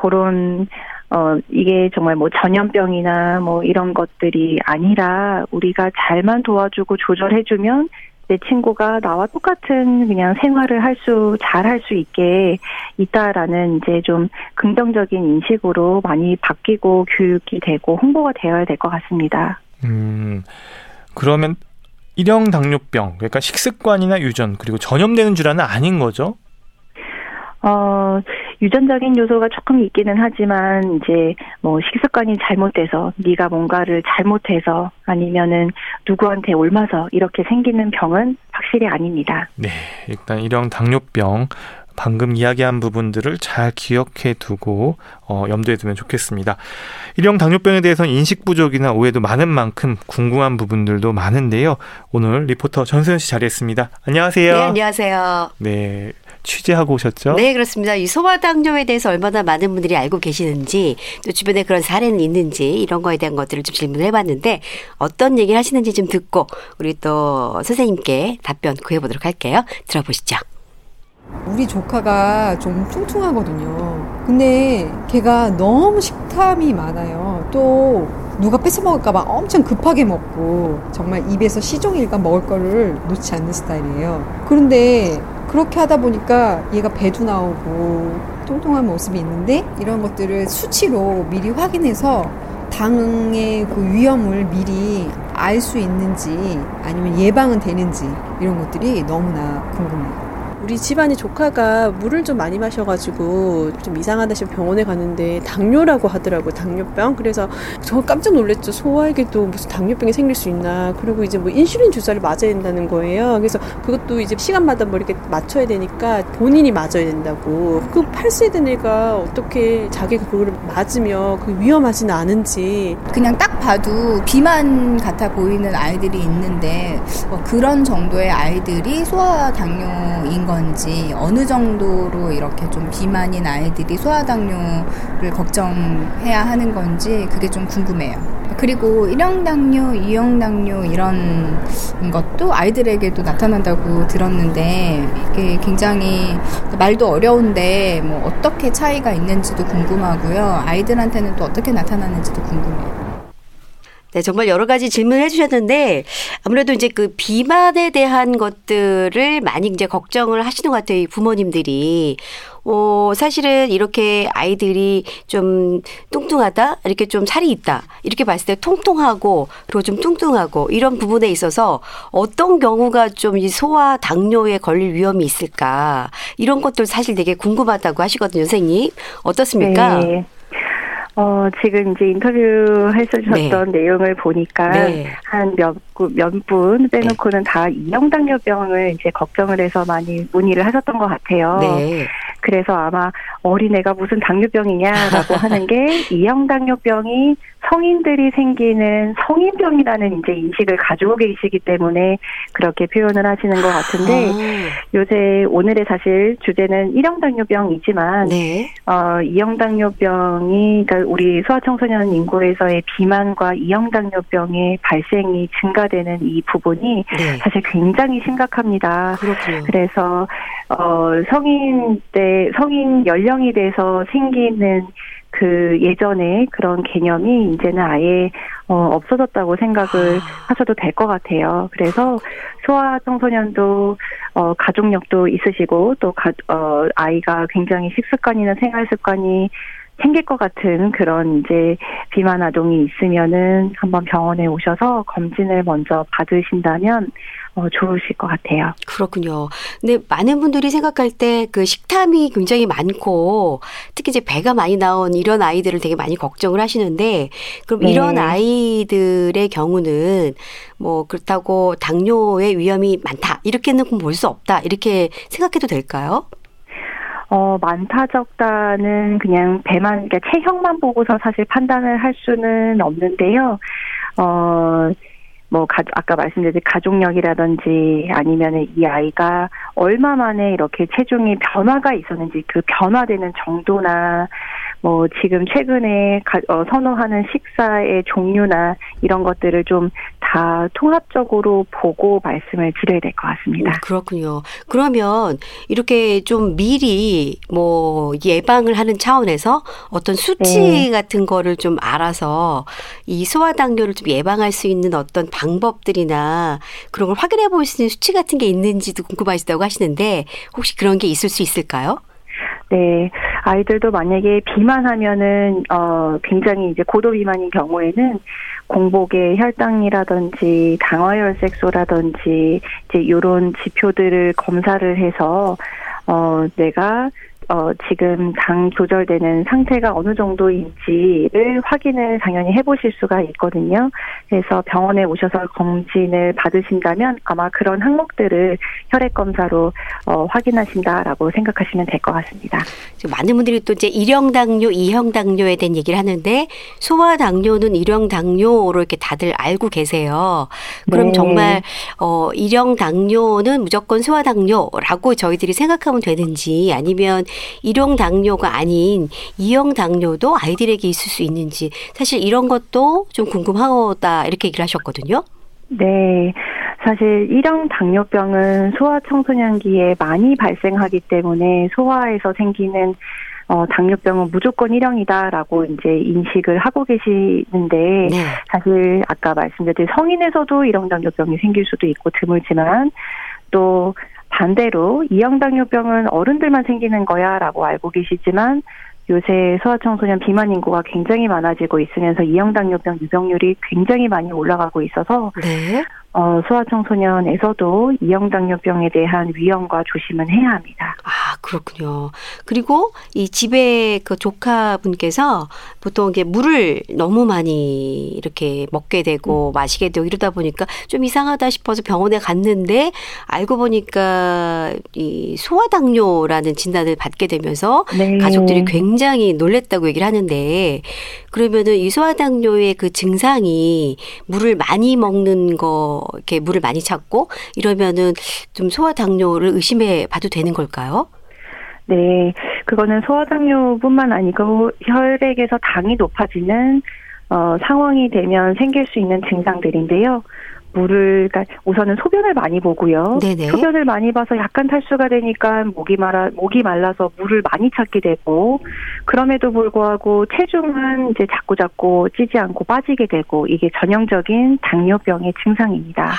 그런 어, 이게 정말 뭐 전염병이나 뭐 이런 것들이 아니라 우리가 잘만 도와주고 조절해주면 내 친구가 나와 똑같은 그냥 생활을 할 수, 잘 할 수 있게 있다라는 이제 좀 긍정적인 인식으로 많이 바뀌고 교육이 되고 홍보가 되어야 될 것 같습니다. 음, 그러면 일형 당뇨병, 그러니까 식습관이나 유전, 그리고 전염되는 질환은 아닌 거죠? 어, 유전적인 요소가 조금 있기는 하지만 이제 뭐 식습관이 잘못돼서 네가 뭔가를 잘못해서 아니면은 누구한테 옮아서 이렇게 생기는 병은 확실히 아닙니다. 네, 일단 일형 당뇨병 방금 이야기한 부분들을 잘 기억해 두고 어, 염두에 두면 좋겠습니다. 일형 당뇨병에 대해서는 인식 부족이나 오해도 많은 만큼 궁금한 부분들도 많은데요. 오늘 리포터 전소연 씨 자리했습니다. 안녕하세요. 네, 안녕하세요. 네, 취재하고 오셨죠? 네, 그렇습니다. 이 소아당뇨에 대해서 얼마나 많은 분들이 알고 계시는지 또 주변에 그런 사례는 있는지 이런 거에 대한 것들을 좀 질문을 해봤는데 어떤 얘기를 하시는지 좀 듣고 우리 또 선생님께 답변 구해보도록 할게요. 들어보시죠. 우리 조카가 좀 퉁퉁하거든요. 근데 걔가 너무 식탐이 많아요. 또 누가 뺏어 먹을까봐 엄청 급하게 먹고 정말 입에서 시종일관 먹을 거를 놓지 않는 스타일이에요. 그런데 그렇게 하다 보니까 얘가 배도 나오고 통통한 모습이 있는데 이런 것들을 수치로 미리 확인해서 당의 그 위험을 미리 알 수 있는지 아니면 예방은 되는지 이런 것들이 너무나 궁금해요. 우리 집안의 조카가 물을 좀 많이 마셔가지고 좀 이상하다 싶어 병원에 갔는데 당뇨라고 하더라고요. 당뇨병. 그래서 저 깜짝 놀랐죠. 소아에게도 무슨 당뇨병이 생길 수 있나. 그리고 이제 뭐 인슐린 주사를 맞아야 된다는 거예요. 그래서 그것도 이제 시간마다 뭐 이렇게 맞춰야 되니까 본인이 맞아야 된다고. 그 8세 된 애가 어떻게 자기가 그거를 맞으면 그 위험하지는 않은지. 그냥 딱 봐도 비만 같아 보이는 아이들이 있는데 뭐 그런 정도의 아이들이 소아 당뇨인 건지 어느 정도로 이렇게 좀 비만인 아이들이 소아당뇨를 걱정해야 하는 건지 그게 좀 궁금해요. 그리고 1형 당뇨, 2형 당뇨 이런 것도 아이들에게도 나타난다고 들었는데 이게 굉장히 말도 어려운데 뭐 어떻게 차이가 있는지도 궁금하고요. 아이들한테는 또 어떻게 나타나는지도 궁금해요. 네, 정말 여러 가지 질문을 해주셨는데 아무래도 이제 그 비만에 대한 것들을 많이 이제 걱정을 하시는 것 같아요. 이 부모님들이. 어, 사실은 이렇게 아이들이 좀 뚱뚱하다, 이렇게 좀 살이 있다, 이렇게 봤을 때 통통하고, 그리고 좀 뚱뚱하고, 이런 부분에 있어서 어떤 경우가 좀 이 소아 당뇨에 걸릴 위험이 있을까, 이런 것들 사실 되게 궁금하다고 하시거든요, 선생님. 어떻습니까? 네. 어, 지금 이제 인터뷰 해주셨던 네. 내용을 보니까 네. 한 몇, 몇분 빼놓고는 다 이형당뇨병을 이제 걱정을 해서 많이 문의를 하셨던 것 같아요. 네. 그래서 아마 어린애가 무슨 당뇨병이냐라고 하는 게 이형 당뇨병이 성인들이 생기는 성인병이라는 이제 인식을 가지고 계시기 때문에 그렇게 표현을 하시는 것 같은데 아, 요새 오늘의 사실 주제는 일형 당뇨병이지만 네. 어, 이형 당뇨병이, 그러니까 우리 소아청소년 인구에서의 비만과 이형 당뇨병의 발생이 증가되는 이 부분이 네. 사실 굉장히 심각합니다. 그렇군요. 그래서, 어, 성인 때, 성인 연령이 돼서 생기는 그 예전에 그런 개념이 이제는 아예 어, 없어졌다고 생각을 하셔도 될 것 같아요. 그래서 소아 청소년도 어, 가족력도 있으시고 또 가, 어, 아이가 굉장히 식습관이나 생활 습관이 생길 것 같은 그런 이제 비만 아동이 있으면은 한번 병원에 오셔서 검진을 먼저 받으신다면 어, 좋으실 것 같아요. 그렇군요. 근데 많은 분들이 생각할 때 그 식탐이 굉장히 많고 특히 이제 배가 많이 나온 이런 아이들을 되게 많이 걱정을 하시는데 그럼 네. 이런 아이들의 경우는 뭐 그렇다고 당뇨의 위험이 많다 이렇게는 볼 수 없다 이렇게 생각해도 될까요? 어, 많다 적다는 그냥 배만, 그러니까 체형만 보고서 사실 판단을 할 수는 없는데요. 어, 뭐, 가, 아까 말씀드린 가족력이라든지 아니면 이 아이가 얼마 만에 이렇게 체중이 변화가 있었는지 그 변화되는 정도나 뭐 지금 최근에 가- 어, 선호하는 식사의 종류나 이런 것들을 좀 다 통합적으로 보고 말씀을 드려야 될 것 같습니다. 음, 그렇군요. 그러면 이렇게 좀 미리 뭐 예방을 하는 차원에서 어떤 수치 네. 같은 거를 좀 알아서 이 소아당뇨를 좀 예방할 수 있는 어떤 방법들이나 그런 걸 확인해 볼 수 있는 수치 같은 게 있는지도 궁금하시다고 하시는데 혹시 그런 게 있을 수 있을까요? 네, 아이들도 만약에 비만하면은 어 굉장히 이제 고도 비만인 경우에는 공복의 혈당이라든지 당화혈색소라든지 이제 이런 지표들을 검사를 해서 어 내가 어 지금 당 조절되는 상태가 어느 정도인지를 확인을 당연히 해보실 수가 있거든요. 그래서 병원에 오셔서 검진을 받으신다면 아마 그런 항목들을 혈액 검사로 어, 확인하신다라고 생각하시면 될 것 같습니다. 지금 많은 분들이 또 이제 일형 당뇨, 이형 당뇨에 대한 얘기를 하는데 소아 당뇨는 일형 당뇨로 이렇게 다들 알고 계세요. 그럼 네. 정말 어 일형 당뇨는 무조건 소아 당뇨라고 저희들이 생각하면 되는지 아니면 일형 당뇨가 아닌 이형 당뇨도 아이들에게 있을 수 있는지 사실 이런 것도 좀 궁금하다 이렇게 얘기를 하셨거든요. 네. 사실 일형 당뇨병은 소아 청소년기에 많이 발생하기 때문에 소아에서 생기는 어, 당뇨병은 무조건 일형이다라고 이제 인식을 하고 계시는데 네. 사실 아까 말씀드린 성인에서도 일형 당뇨병이 생길 수도 있고 드물지만 또 반대로 이형 당뇨병은 어른들만 생기는 거야라고 알고 계시지만 요새 소아청소년 비만 인구가 굉장히 많아지고 있으면서 이형 당뇨병 유병률이 굉장히 많이 올라가고 있어서 네. 어, 소아청소년에서도 이형 당뇨병에 대한 위험과 조심은 해야 합니다. 아, 그렇군요. 그리고 이 집에 그 조카분께서 보통 이게 물을 너무 많이 이렇게 먹게 되고 마시게 되고 이러다 보니까 좀 이상하다 싶어서 병원에 갔는데 알고 보니까 이 소아당뇨라는 진단을 받게 되면서 네. 가족들이 굉장히 놀랬다고 얘기를 하는데 그러면은 이 소아당뇨의 그 증상이 물을 많이 먹는 거 이렇게 물을 많이 찾고 이러면은 좀 소아 당뇨를 의심해 봐도 되는 걸까요? 네, 그거는 소아당뇨뿐만 아니고 혈액에서 당이 높아지는 어, 상황이 되면 생길 수 있는 증상들인데요. 물을 그러니까 우선은 소변을 많이 보고요. 네네. 소변을 많이 봐서 약간 탈수가 되니까 목이 말아 목이 말라서 물을 많이 찾게 되고 그럼에도 불구하고 체중은 이제 자꾸 자꾸 찌지 않고 빠지게 되고 이게 전형적인 당뇨병의 증상입니다.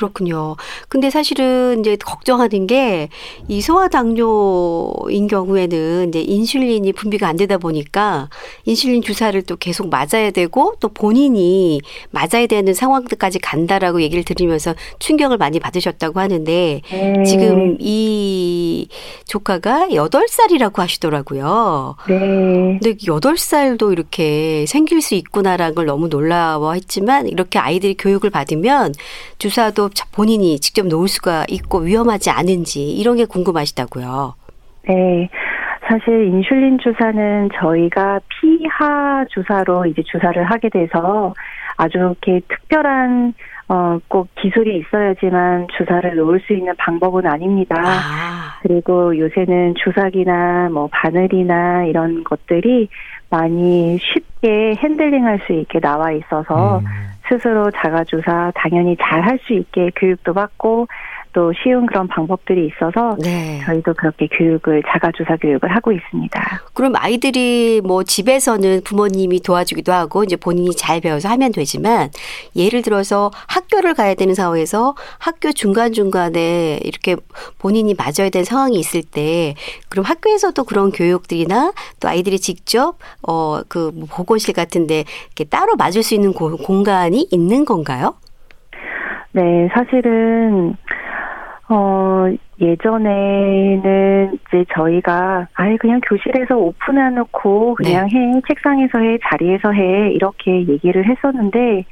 그렇군요. 근데 사실은 이제 걱정하는 게 이 소아당뇨인 경우에는 이제 인슐린이 분비가 안 되다 보니까 인슐린 주사를 또 계속 맞아야 되고 또 본인이 맞아야 되는 상황들까지 간다라고 얘기를 들으면서 충격을 많이 받으셨다고 하는데 네. 지금 이 조카가 8살이라고 하시더라고요. 네. 근데 여덟 살도 이렇게 생길 수 있구나라는 걸 너무 놀라워했지만 이렇게 아이들이 교육을 받으면 주사도 자- 본인이 직접 놓을 수가 있고 위험하지 않은지 이런 게 궁금하시다고요. 네. 사실 인슐린 주사는 저희가 피하 주사로 이제 주사를 하게 돼서 아주 이렇게 특별한 어, 꼭 기술이 있어야지만 주사를 놓을 수 있는 방법은 아닙니다. 아, 그리고 요새는 주사기나 뭐 바늘이나 이런 것들이 많이 쉽게 핸들링 할 수 있게 나와 있어서 음. 스스로 자가주사 당연히 잘 할 수 있게 교육도 받고 또 쉬운 그런 방법들이 있어서 네. 저희도 그렇게 교육을 자가주사 교육을 하고 있습니다. 그럼 아이들이 뭐 집에서는 부모님이 도와주기도 하고 이제 본인이 잘 배워서 하면 되지만 예를 들어서 학교를 가야 되는 상황에서 학교 중간 중간에 이렇게 본인이 맞아야 되는 상황이 있을 때 그럼 학교에서도 그런 교육들이나 또 아이들이 직접 어그 뭐 보건실 같은데 이렇게 따로 맞을 수 있는 고- 공간이 있는 건가요? 네, 사실은 어 예전에는 이제 저희가 아예 그냥 교실에서 오픈해 놓고 그냥 해 책상에서 해 자리에서 해 이렇게 얘기를 했었는데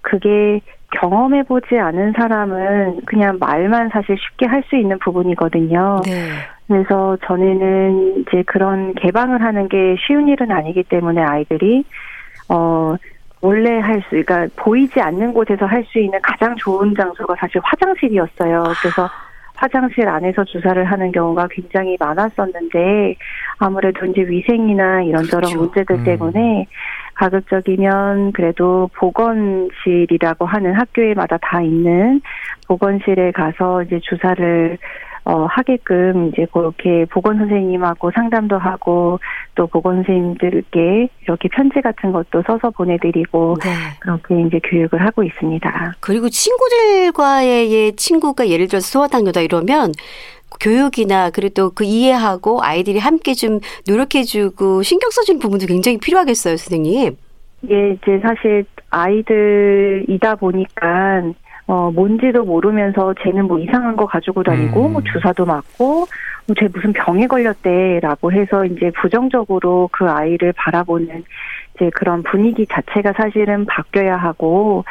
그게 경험해 보지 않은 사람은 그냥 말만 사실 쉽게 할 수 있는 부분이거든요. 네. 그래서 전에는 이제 그런 개방을 하는 게 쉬운 일은 아니기 때문에 아이들이 어 원래 할 수, 그러니까 보이지 않는 곳에서 할 수 있는 가장 좋은 장소가 사실 화장실이었어요. 그래서 화장실 안에서 주사를 하는 경우가 굉장히 많았었는데 아무래도 이제 위생이나 이런저런 그렇죠. 문제들 음. 때문에 가급적이면 그래도 보건실이라고 하는 학교에마다 다 있는 보건실에 가서 이제 주사를 어, 하게끔 이제 그렇게 보건 선생님하고 상담도 하고 또 보건 선생님들께 이렇게 편지 같은 것도 써서 보내드리고 네. 그렇게 이제 교육을 하고 있습니다. 그리고 친구들과의 친구가 예를 들어서 소아당뇨다 이러면 교육이나 또그 이해하고 아이들이 함께 좀 노력해주고 신경 써주는 부분도 굉장히 필요하겠어요, 선생님. 예, 이제 사실 아이들이다 보니까 어 뭔지도 모르면서 쟤는 뭐 이상한 거 가지고 다니고 음. 뭐 주사도 맞고 뭐쟤 무슨 병에 걸렸대라고 해서 이제 부정적으로 그 아이를 바라보는 이제 그런 분위기 자체가 사실은 바뀌어야 하고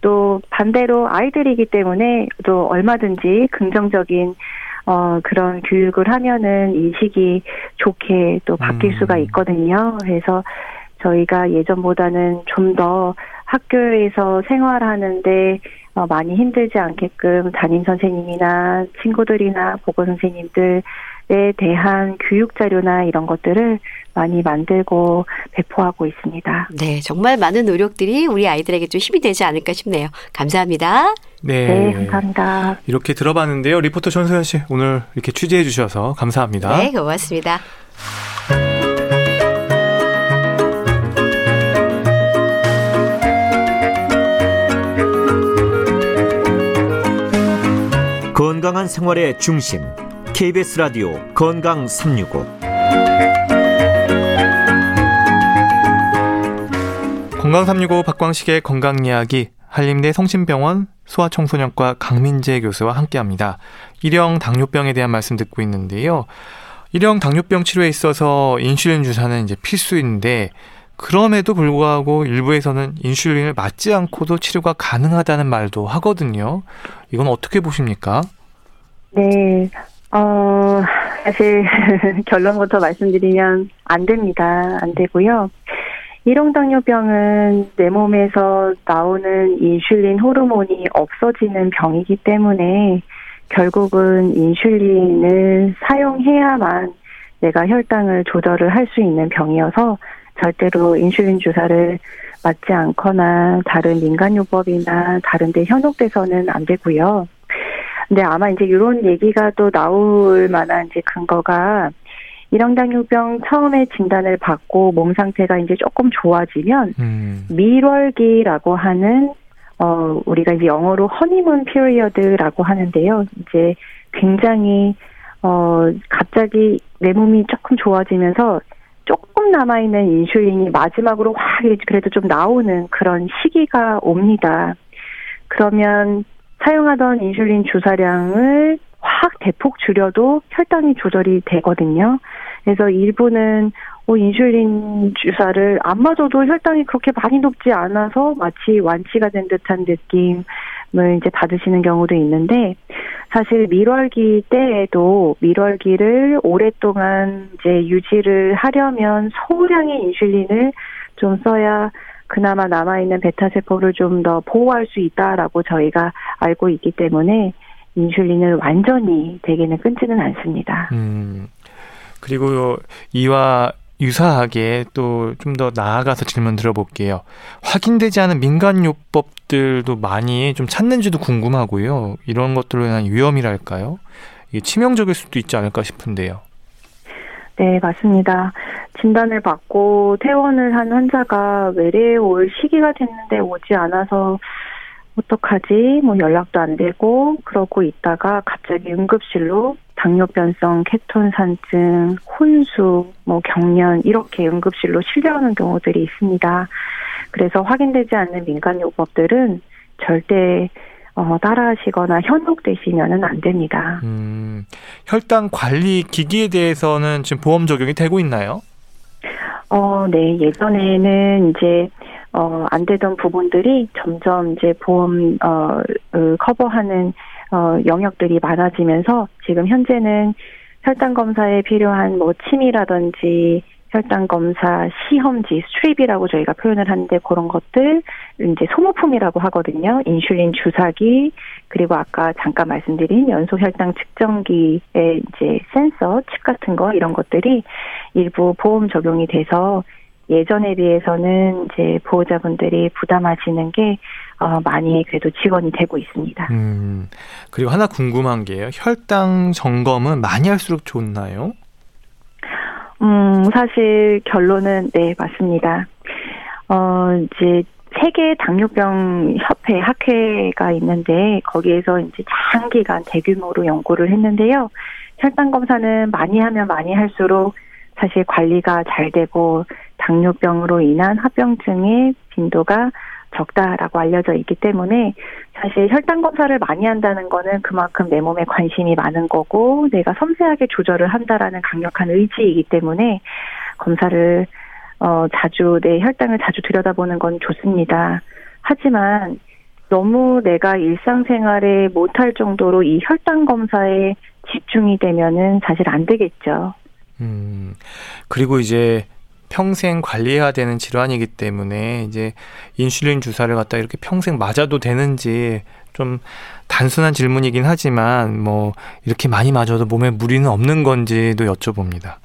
또 반대로 아이들이기 때문에 또 얼마든지 긍정적인 어 그런 교육을 하면은 인식이 좋게 또 바뀔 음. 수가 있거든요. 그래서 저희가 예전보다는 좀 더 학교에서 생활하는데 어, 많이 힘들지 않게끔 담임 선생님이나 친구들이나 보건 선생님들에 대한 교육 자료나 이런 것들을 많이 만들고 배포하고 있습니다. 네, 정말 많은 노력들이 우리 아이들에게 좀 힘이 되지 않을까 싶네요. 감사합니다. 네. 네, 감사합니다. 이렇게 들어봤는데요. 리포터 전소연 씨 오늘 이렇게 취재해 주셔서 감사합니다. 네, 고맙습니다. 건강한 생활의 중심 KBS 라디오 건강 365 건강 365 박광식의 건강 이야기 한림대 성심병원 소아청소년과 강민재 교수와 함께합니다. 일형 당뇨병에 대한 말씀 듣고 있는데요. 일형 당뇨병 치료에 있어서 인슐린 주사는 이제 필수인데 그럼에도 불구하고 일부에서는 인슐린을 맞지 않고도 치료가 가능하다는 말도 하거든요. 이건 어떻게 보십니까? 네, 어, 사실 결론부터 말씀드리면 안 됩니다. 안 되고요. 일형당뇨병은 내 몸에서 나오는 인슐린 호르몬이 없어지는 병이기 때문에 결국은 인슐린을 사용해야만 내가 혈당을 조절을 할 수 있는 병이어서 절대로 인슐린 주사를 맞지 않거나 다른 민간요법이나 다른 데 현혹돼서는 안 되고요. 근데 아마 이제 이런 얘기가 또 나올 만한 이제 근거가 일형당뇨병 처음에 진단을 받고 몸 상태가 이제 조금 좋아지면 음, 밀월기라고 하는 어 우리가 이제 영어로 honeymoon period라고 하는데요. 이제 굉장히 어 갑자기 내 몸이 조금 좋아지면서 조금 남아 있는 인슐린이 마지막으로 확 그래도 좀 나오는 그런 시기가 옵니다. 그러면 사용하던 인슐린 주사량을 확 대폭 줄여도 혈당이 조절이 되거든요. 그래서 일부는 어, 인슐린 주사를 안 맞아도 혈당이 그렇게 많이 높지 않아서 마치 완치가 된 듯한 느낌을 이제 받으시는 경우도 있는데 사실 밀월기 때에도 밀월기를 오랫동안 이제 유지를 하려면 소량의 인슐린을 좀 써야 그나마 남아있는 베타세포를 좀 더 보호할 수 있다라고 저희가 알고 있기 때문에 인슐린을 완전히 대개는 끊지는 않습니다. 음, 그리고 이와 유사하게 또 좀 더 나아가서 질문 들어볼게요. 확인되지 않은 민간요법들도 많이 좀 찾는지도 궁금하고요. 이런 것들로 인한 위험이랄까요? 이게 치명적일 수도 있지 않을까 싶은데요. 네, 맞습니다. 진단을 받고 퇴원을 한 환자가 외래에 올 시기가 됐는데 오지 않아서 어떡하지? 뭐 연락도 안 되고 그러고 있다가 갑자기 응급실로 당뇨변성 케톤산증, 혼수, 뭐 경련 이렇게 응급실로 실려오는 경우들이 있습니다. 그래서 확인되지 않는 민간 요법들은 절대 어, 따라하시거나 현혹되시면은 안 됩니다. 음, 혈당 관리 기기에 대해서는 지금 보험 적용이 되고 있나요? 어, 네. 예전에는 이제 어, 안 되던 부분들이 점점 이제 보험 어, 어, 커버하는 어, 영역들이 많아지면서 지금 현재는 혈당 검사에 필요한 뭐 침이라든지 혈당 검사 시험지 스트립이라고 저희가 표현을 하는데 그런 것들 이제 소모품이라고 하거든요. 인슐린 주사기 그리고 아까 잠깐 말씀드린 연소 혈당 측정기의 이제 센서 칩 같은 거 이런 것들이 일부 보험 적용이 돼서 예전에 비해서는 이제 보호자분들이 부담하시는 게 어, 많이 그래도 지원이 되고 있습니다. 음, 그리고 하나 궁금한 게요. 혈당 점검은 많이 할수록 좋나요? 음, 사실 결론은 네, 맞습니다. 어, 이제 세계 당뇨병 협회 학회가 있는데 거기에서 이제 장기간 대규모로 연구를 했는데요. 혈당 검사는 많이 하면 많이 할수록 사실 관리가 잘 되고 당뇨병으로 인한 합병증의 빈도가 적다라고 알려져 있기 때문에 사실 혈당 검사를 많이 한다는 거는 그만큼 내 몸에 관심이 많은 거고 내가 섬세하게 조절을 한다라는 강력한 의지이기 때문에 검사를 어 자주 내 혈당을 자주 들여다보는 건 좋습니다. 하지만 너무 내가 일상생활에 못할 정도로 이 혈당 검사에 집중이 되면은 사실 안 되겠죠. 음, 그리고 이제 평생 관리해야 되는 질환이기 때문에 이제 인슐린 주사를 갖다 이렇게 평생 맞아도 되는지 좀 단순한 질문이긴 하지만 뭐 이렇게 많이 맞아도 몸에 무리는 없는 건지도 여쭤봅니다.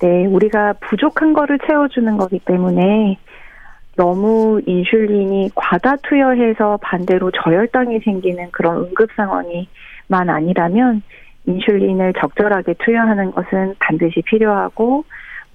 네, 우리가 부족한 거를 채워주는 거기 때문에 너무 인슐린이 과다 투여해서 반대로 저혈당이 생기는 그런 응급 상황이만 아니라면 인슐린을 적절하게 투여하는 것은 반드시 필요하고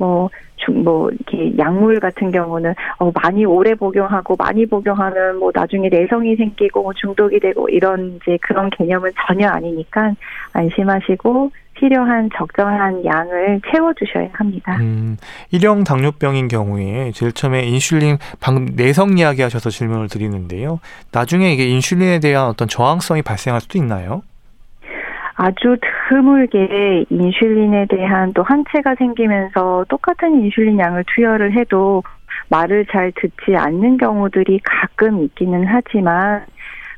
뭐, 중, 뭐, 이렇게 약물 같은 경우는, 어, 많이 오래 복용하고, 많이 복용하면 뭐, 나중에 내성이 생기고, 뭐 중독이 되고, 이런 이제 그런 개념은 전혀 아니니까, 안심하시고, 필요한 적정한 양을 채워주셔야 합니다. 음, 일형 당뇨병인 경우에 제일 처음에 인슐린 방금 내성 이야기 하셔서 질문을 드리는데요. 나중에 이게 인슐린에 대한 어떤 저항성이 발생할 수도 있나요? 아주 드물게 인슐린에 대한 또 한체가 생기면서 똑같은 인슐린 양을 투여를 해도 말을 잘 듣지 않는 경우들이 가끔 있기는 하지만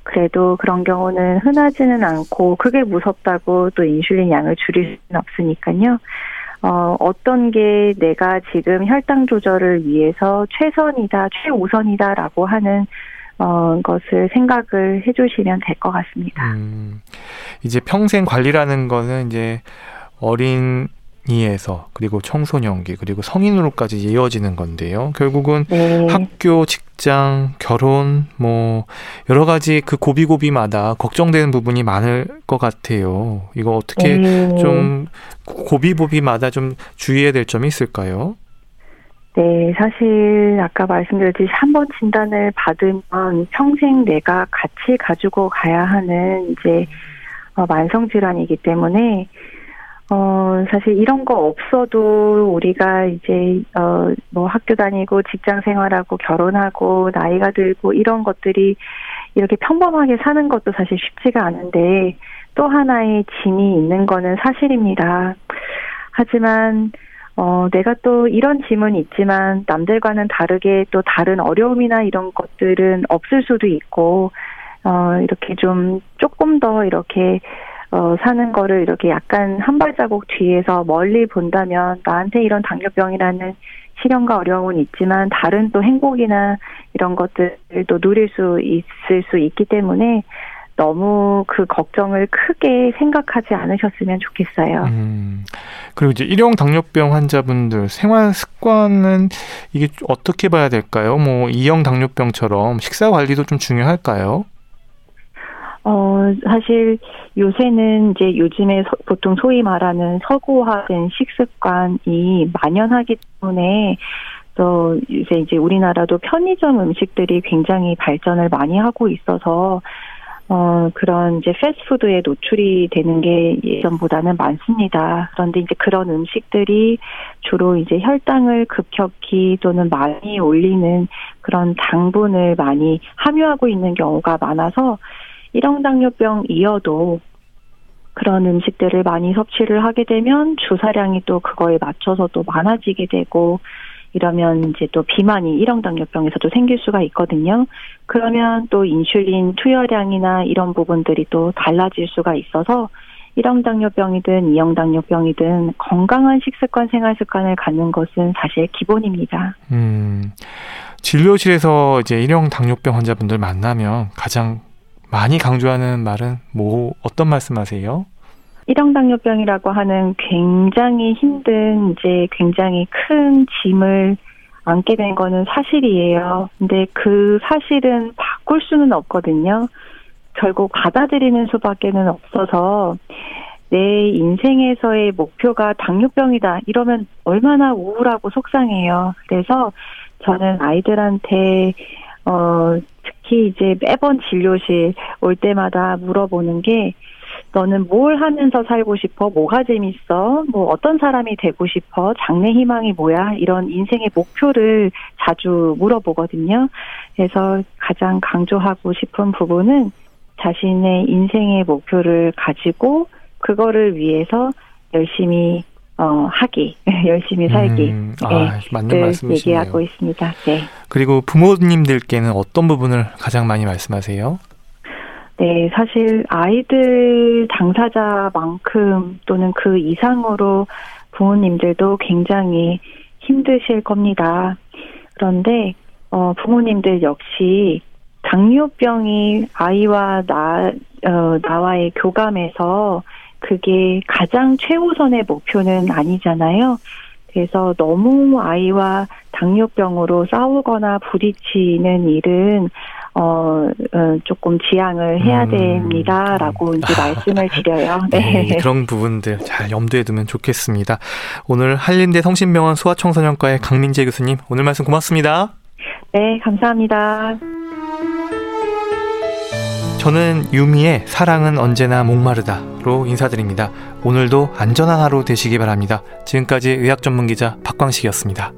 그래도 그런 경우는 흔하지는 않고 그게 무섭다고 또 인슐린 양을 줄일 수는 없으니까요. 어, 어떤 게 내가 지금 혈당 조절을 위해서 최선이다, 최우선이다라고 하는 어, 것을 생각을 해주시면 될 것 같습니다. 음, 이제 평생 관리라는 거는 이제 어린 이에서 그리고 청소년기 그리고 성인으로까지 이어지는 건데요. 결국은 네. 학교, 직장, 결혼 뭐 여러 가지 그 고비고비마다 걱정되는 부분이 많을 것 같아요. 이거 어떻게 네. 좀 고비고비마다 좀 주의해야 될 점이 있을까요? 네, 사실 아까 말씀드렸듯이 한 번 진단을 받으면 평생 내가 같이 가지고 가야 하는 이제 어, 만성 질환이기 때문에 어 사실 이런 거 없어도 우리가 이제 어뭐 학교 다니고 직장 생활하고 결혼하고 나이가 들고 이런 것들이 이렇게 평범하게 사는 것도 사실 쉽지가 않은데 또 하나의 짐이 있는 거는 사실입니다. 하지만 어, 내가 또 이런 짐은 있지만 남들과는 다르게 또 다른 어려움이나 이런 것들은 없을 수도 있고, 어, 이렇게 좀 조금 더 이렇게, 어, 사는 거를 이렇게 약간 한 발자국 뒤에서 멀리 본다면 나한테 이런 당뇨병이라는 시련과 어려움은 있지만 다른 또 행복이나 이런 것들도 누릴 수 있을 수 있기 때문에 너무 그 걱정을 크게 생각하지 않으셨으면 좋겠어요. 음, 그리고 이제 일형 당뇨병 환자분들 생활 습관은 이게 어떻게 봐야 될까요? 뭐 이형 당뇨병처럼 식사 관리도 좀 중요할까요? 어, 사실 요새는 이제 요즘에 서, 보통 소위 말하는 서구화된 식습관이 만연하기 때문에 또 요새 이제 우리나라도 편의점 음식들이 굉장히 발전을 많이 하고 있어서 어, 그런 이제 패스트푸드에 노출이 되는 게 예전보다는 많습니다. 그런데 이제 그런 음식들이 주로 이제 혈당을 급격히 또는 많이 올리는 그런 당분을 많이 함유하고 있는 경우가 많아서 일형당뇨병이어도 그런 음식들을 많이 섭취를 하게 되면 주사량이 또 그거에 맞춰서 또 많아지게 되고 이러면 이제 또 비만이 일형당뇨병에서도 생길 수가 있거든요. 그러면 또 인슐린 투여량이나 이런 부분들이 또 달라질 수가 있어서 일형당뇨병이든 이형당뇨병이든 건강한 식습관 생활 습관을 갖는 것은 사실 기본입니다. 음, 진료실에서 이제 일형 당뇨병 환자분들 만나면 가장 많이 강조하는 말은 뭐 어떤 말씀하세요? 일형 당뇨병이라고 하는 굉장히 힘든 이제 굉장히 큰 짐을 안게 된 거는 사실이에요. 근데 그 사실은 바꿀 수는 없거든요. 결국 받아들이는 수밖에는 없어서 내 인생에서의 목표가 당뇨병이다 이러면 얼마나 우울하고 속상해요. 그래서 저는 아이들한테 어 특히 이제 매번 진료실 올 때마다 물어보는 게 너는 뭘 하면서 살고 싶어? 뭐가 재밌어? 뭐 어떤 사람이 되고 싶어? 장래 희망이 뭐야? 이런 인생의 목표를 자주 물어보거든요. 그래서 가장 강조하고 싶은 부분은 자신의 인생의 목표를 가지고 그거를 위해서 열심히 어, 하기, 열심히 살기. 음, 아, 네, 맞는 늘 말씀이시네요. 얘기하고 있습니다. 네. 그리고 부모님들께는 어떤 부분을 가장 많이 말씀하세요? 네, 사실 아이들 당사자만큼 또는 그 이상으로 부모님들도 굉장히 힘드실 겁니다. 그런데 어, 부모님들 역시 당뇨병이 아이와 나 어, 나와의 교감에서 그게 가장 최우선의 목표는 아니잖아요. 그래서 너무 아이와 당뇨병으로 싸우거나 부딪히는 일은 어, 어 조금 지양을 해야 음. 됩니다라고 이제 말씀을 드려요. 네, 네. 그런 부분들 잘 염두에 두면 좋겠습니다. 오늘 한림대 성심병원 소아청소년과의 강민재 교수님 오늘 말씀 고맙습니다. 네, 감사합니다. 저는 유미의 사랑은 언제나 목마르다로 인사드립니다. 오늘도 안전한 하루 되시기 바랍니다. 지금까지 의학 전문 기자 박광식이었습니다.